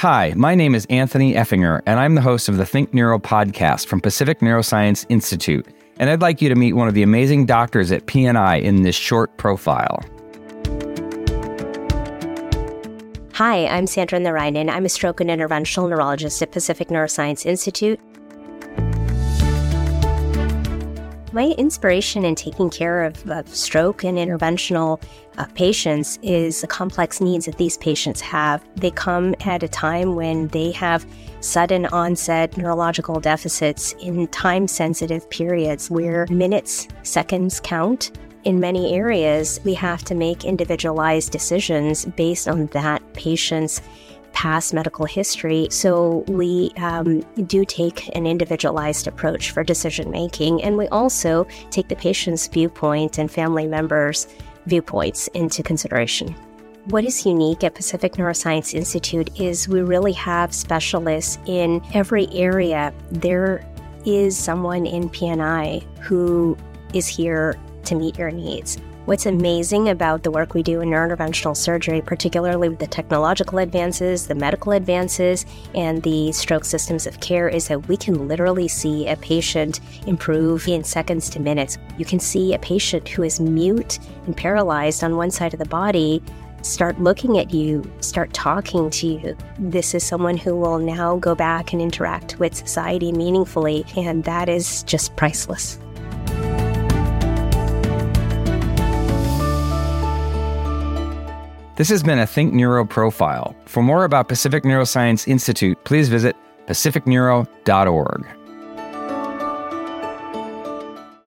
Hi, my name is Anthony Effinger, and I'm the host of the Think Neuro podcast from Pacific Neuroscience Institute. And I'd like you to meet one of the amazing doctors at PNI in this short profile. Hi, I'm Sandra Narayanan. I'm a stroke and interventional neurologist at Pacific Neuroscience Institute. My inspiration in taking care of, of stroke and interventional uh, patients is the complex needs that these patients have. They come at a time when they have sudden onset neurological deficits in time sensitive periods where minutes, seconds count. In many areas, we have to make individualized decisions based on that patient's past medical history. So we um, do take an individualized approach for decision making, and we also take the patient's viewpoint and family members' viewpoints into consideration. What is unique at Pacific Neuroscience Institute is we really have specialists in every area. There is someone in PNI who is here to meet your needs. What's amazing about the work we do in neurointerventional surgery, particularly with the technological advances, the medical advances, and the stroke systems of care, is that we can literally see a patient improve in seconds to minutes. You can see a patient who is mute and paralyzed on one side of the body start looking at you, start talking to you. This is someone who will now go back and interact with society meaningfully, and that is just priceless. This has been a Think Neuro profile. For more about Pacific Neuroscience Institute, please visit pacificneuro.org.